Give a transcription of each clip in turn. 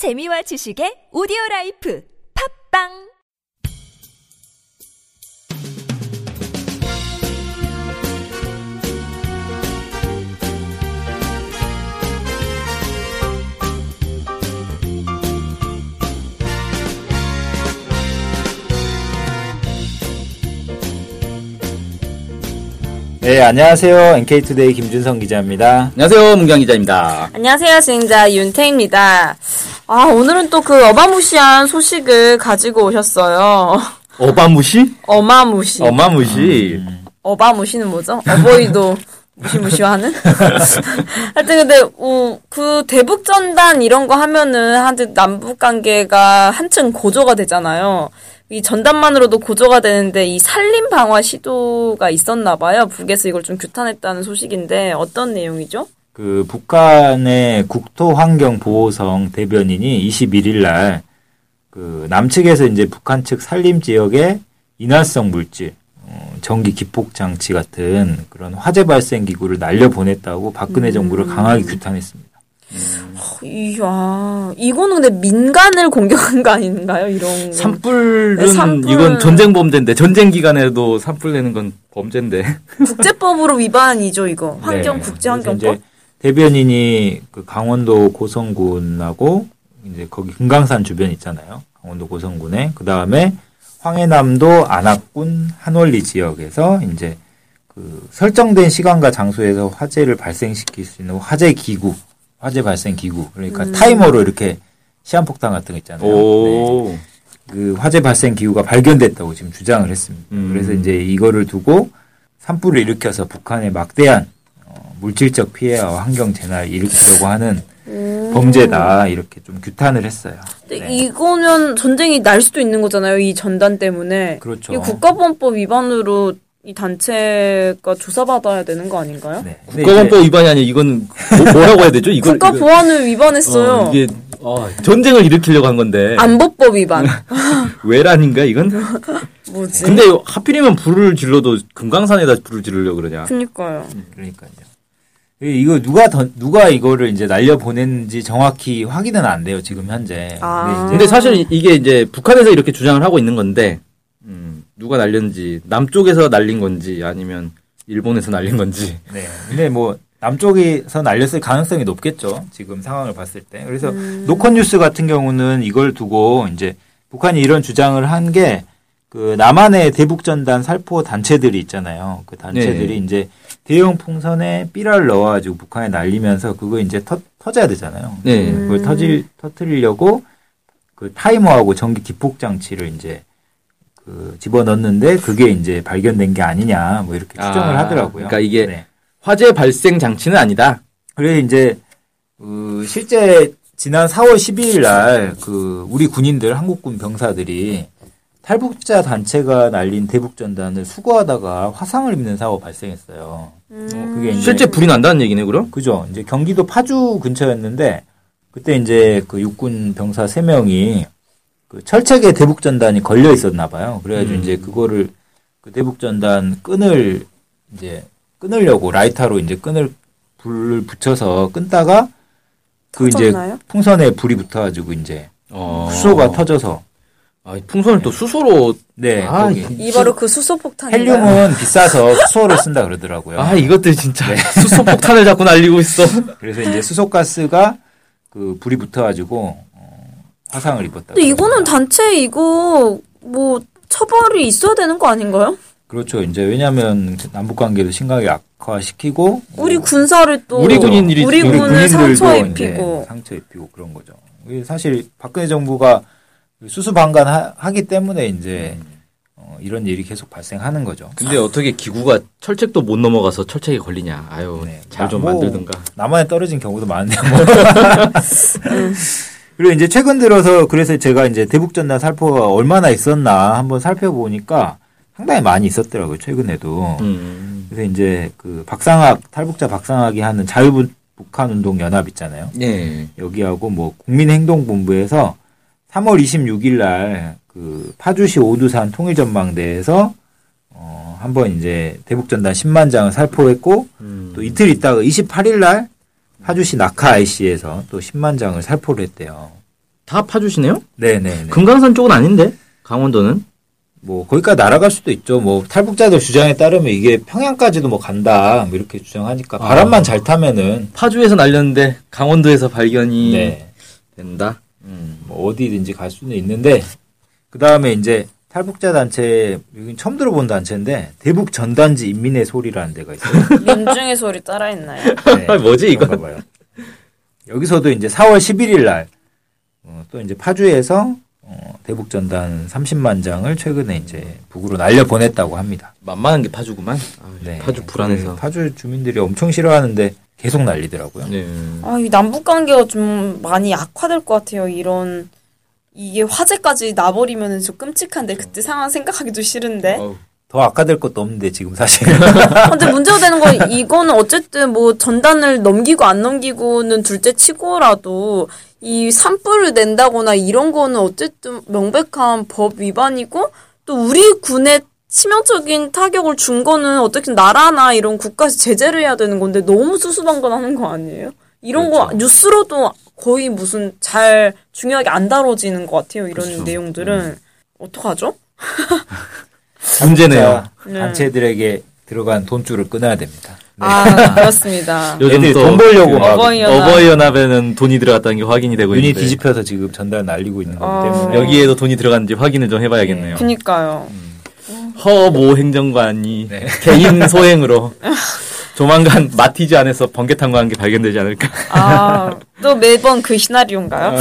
재미와 지식의 오디오 라이프 팟빵 네, 안녕하세요. NK투데이 김준성 기자입니다. 안녕하세요, 문경 기자입니다. 안녕하세요, 진행자 윤태입니다. 아, 오늘은 또 그 어마무시한 소식을 가지고 오셨어요. 어바무시? 어마무시. 어마무시. 어바무시는 뭐죠? 어버이도 무시무시하는? 하여튼 근데 어, 그 대북 전단 이런 거 하면은 한때 남북 관계가 한층 고조가 되잖아요. 이 전단만으로도 고조가 되는데 이 산림 방화 시도가 있었나 봐요. 북에서 이걸 좀 규탄했다는 소식인데 어떤 내용이죠? 그 북한의 국토환경보호성 대변인이 21일 날 그 남측에서 이제 북한 측 산림 지역에 인화성 물질, 어, 전기 기폭 장치 같은 그런 화재 발생 기구를 날려 보냈다고 박근혜 정부를 강하게 규탄했습니다. 이야, 이거는 근데 민간을 공격한 거 아닌가요? 이런 거. 산불은 네, 산불. 이건 전쟁 범죄인데 전쟁 기간에도 산불 내는 건 범죄인데. 국제법으로 위반이죠, 이거. 환경 네. 국제 그래서 환경법. 대변인이 그 강원도 고성군하고 이제 거기 금강산 주변 있잖아요. 강원도 고성군에 그 다음에 황해남도 안압군 한월리 지역에서 이제 그 설정된 시간과 장소에서 화재를 발생시킬 수 있는 화재 기구, 화재 발생 기구 그러니까 음. 타이머로 이렇게 시한폭탄 같은 거 있잖아요. 네. 오. 그 화재 발생 기구가 발견됐다고 지금 주장을 했습니다. 음. 그래서 이제 이거를 두고 산불을 일으켜서 북한의 막대한 어, 물질적 피해와 환경 재난을 일으키려고 하는 음. 범죄다 이렇게 좀 규탄을 했어요. 근데 네. 이거는 전쟁이 날 수도 있는 거잖아요, 이 전단 때문에. 그렇죠. 이 국가보안법 위반으로 이 단체가 조사받아야 되는 거 아닌가요? 네. 국가범법 위반이 아니라 이건 뭐, 뭐라고 해야 되죠? 이거 국가 보안을 위반했어요. 어, 이게 어, 전쟁을 일으키려고 한 건데. 안보법 위반. 외란인가 이건? 뭐지? 근데 하필이면 불을 질러도 금강산에다 불을 지르려 그러냐? 그니까요. 이제 그러니까요. 이거 누가 던, 누가 이거를 이제 날려 보냈는지 정확히 확인은 안 돼요 지금 현재. 아. 근데 근데 사실 이게 이제 북한에서 이렇게 주장을 하고 있는 건데, 음, 누가 날렸는지 남쪽에서 날린 건지 아니면 일본에서 날린 건지. 네. 근데 뭐 남쪽에서 날렸을 가능성이 높겠죠. 지금 상황을 봤을 때. 그래서 음. 노컷 뉴스 같은 경우는 이걸 두고 이제 북한이 이런 주장을 한 게 그 남한의 대북전단 살포 단체들이 있잖아요. 그 단체들이 네. 이제 대형 풍선에 삐라를 넣어가지고 북한에 날리면서 그거 이제 터, 터져야 되잖아요. 네. 음. 그걸 터질 터트리려고 그 타이머하고 전기 기폭 장치를 이제 그 집어 넣었는데 그게 이제 발견된 게 아니냐 뭐 이렇게 추정을 아, 하더라고요. 그러니까 이게 네. 화재 발생 장치는 아니다. 그래서 이제 그 실제 지난 4월 12일 날 그 우리 군인들 한국군 병사들이 탈북자 단체가 날린 대북 전단을 수거하다가 화상을 입는 사고가 발생했어요. 음. 그게 이제 실제 불이 난다는 얘기네, 그럼? 그죠. 이제 경기도 파주 근처였는데 그때 이제 그 육군 병사 3명이 그 철책에 대북 전단이 걸려 있었나 봐요. 그래가지고 음. 이제 그거를 그 대북 전단 끈을 이제 끊으려고 라이터로 이제 끈을 불을 붙여서 끊다가 그 이제 터졌나요? 풍선에 불이 붙어가지고 이제 어. 수소가 터져서 아, 풍선을 또 수소로. 네 아, 이 바로 그 수소 폭탄인가요? 헬륨은 비싸서 수소를 쓴다 그러더라고요. 아, 이것들 진짜 네. 수소 폭탄을 자꾸 날리고 있어. 그래서 이제 수소 가스가 그 불이 붙어가지고 어, 화상을 입었다. 근데 이거는 단체 이거 뭐 처벌이 있어야 되는 거 아닌가요? 그렇죠. 이제 왜냐하면 남북 관계를 심각하게 악화시키고 우리 뭐 군사를 또 우리 군인들이- 우리 우리 군을 상처 입히고 상처 입히고 그런 거죠. 사실 박근혜 정부가 수수방관하기 때문에 이제 어, 이런 일이 계속 발생하는 거죠. 근데 어떻게 기구가 철책도 못 넘어가서 철책에 걸리냐. 아유, 네. 잘좀 뭐, 만들든가. 남한에 떨어진 경우도 많네요. 뭐. 그리고 이제 최근 들어서 그래서 제가 이제 대북전단 살포가 얼마나 있었나 한번 살펴보니까 상당히 많이 있었더라고요. 최근에도. 음. 그래서 이제 그 박상학 탈북자 박상학이 하는 자유북한 운동 연합 있잖아요. 예. 여기하고 뭐 국민행동본부에서 3월 26일 날 그 파주시 오두산 통일전망대에서 어 한번 이제 대북전단 10만 장을 살포했고 음. 또 이틀 있다가 28일 날 파주시 낙하 IC에서 또 10만 장을 살포를 했대요. 다 파주시네요? 네네. 금강산 쪽은 아닌데 강원도는 뭐 거기까지 날아갈 수도 있죠. 뭐 탈북자들 주장에 따르면 이게 평양까지도 뭐 간다 뭐 이렇게 주장하니까 아. 바람만 잘 타면은 파주에서 날렸는데 강원도에서 발견이 네. 된다. 음. 뭐 어디든지 갈 수는 있는데 그 다음에 이제 탈북자 단체 여기 처음 들어본 단체인데 대북 전단지 인민의 소리라는 데가 있어요. 민중의 소리 따라 했나요? 네, 뭐지, 이거? 봐요. 여기서도 이제 4월 11일 날, 어, 또 이제 파주에서, 어, 대북 전단 30만 장을 최근에 이제 북으로 날려 보냈다고 합니다. 만만한 게 파주구만. 아, 네. 파주 불안해서. 그 파주 주민들이 엄청 싫어하는데 계속 날리더라고요. 네. 아, 이 남북 관계가 좀 많이 악화될 것 같아요. 이런 이게 화재까지 나버리면은 좀 끔찍한데 그때 상황 생각하기도 싫은데. 어우, 더 악화될 것도 없는데 지금 사실. 근데 문제가 되는 건 이거는 어쨌든 뭐 전단을 넘기고 안 넘기고는 둘째 치고라도 이 산불을 낸다거나 이런 거는 어쨌든 명백한 법 위반이고 또 우리 군에 치명적인 타격을 준 거는 어떻게 나라나 이런 국가에서 제재를 해야 되는 건데 너무 수수방관하는 거 아니에요? 이런 거 뉴스로도 거의 무슨 잘 중요하게 안 다뤄지는 것 같아요. 이런 그렇죠. 내용들은 어떡하죠? 문제네요. 네. 단체들에게 들어간 돈줄을 끊어야 됩니다. 네. 아 그렇습니다. 요즘 돈 벌려고 그막 어버이 연합. 어버이 연합 에는 돈이 들어갔다는 게 확인이 되고 눈이 있는데 뒤집혀서 지금 전단 날리고 있는 거기 아. 때문에. 여기에도 돈이 들어갔는지 확인을 좀 해봐야겠네요. 그니까요. 허모 행정관이 네. 개인 소행으로 조만간 마티즈 안에서 번개탄과 함께 발견되지 않을까. 아, 또 매번 그 시나리오인가요?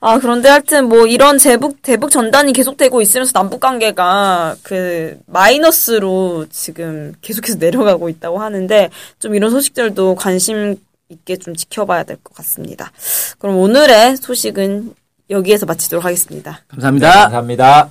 아, 그런데 하여튼 뭐 이런 대북, 대북 전단이 계속되고 있으면서 남북 관계가 그 마이너스로 지금 계속해서 내려가고 있다고 하는데 좀 이런 소식들도 관심 있게 좀 지켜봐야 될 것 같습니다. 그럼 오늘의 소식은 여기에서 마치도록 하겠습니다. 감사합니다. 네, 감사합니다.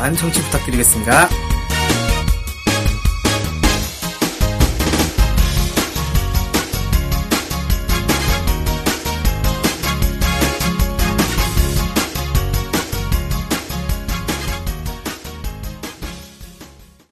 많은 청취 부탁드리겠습니다.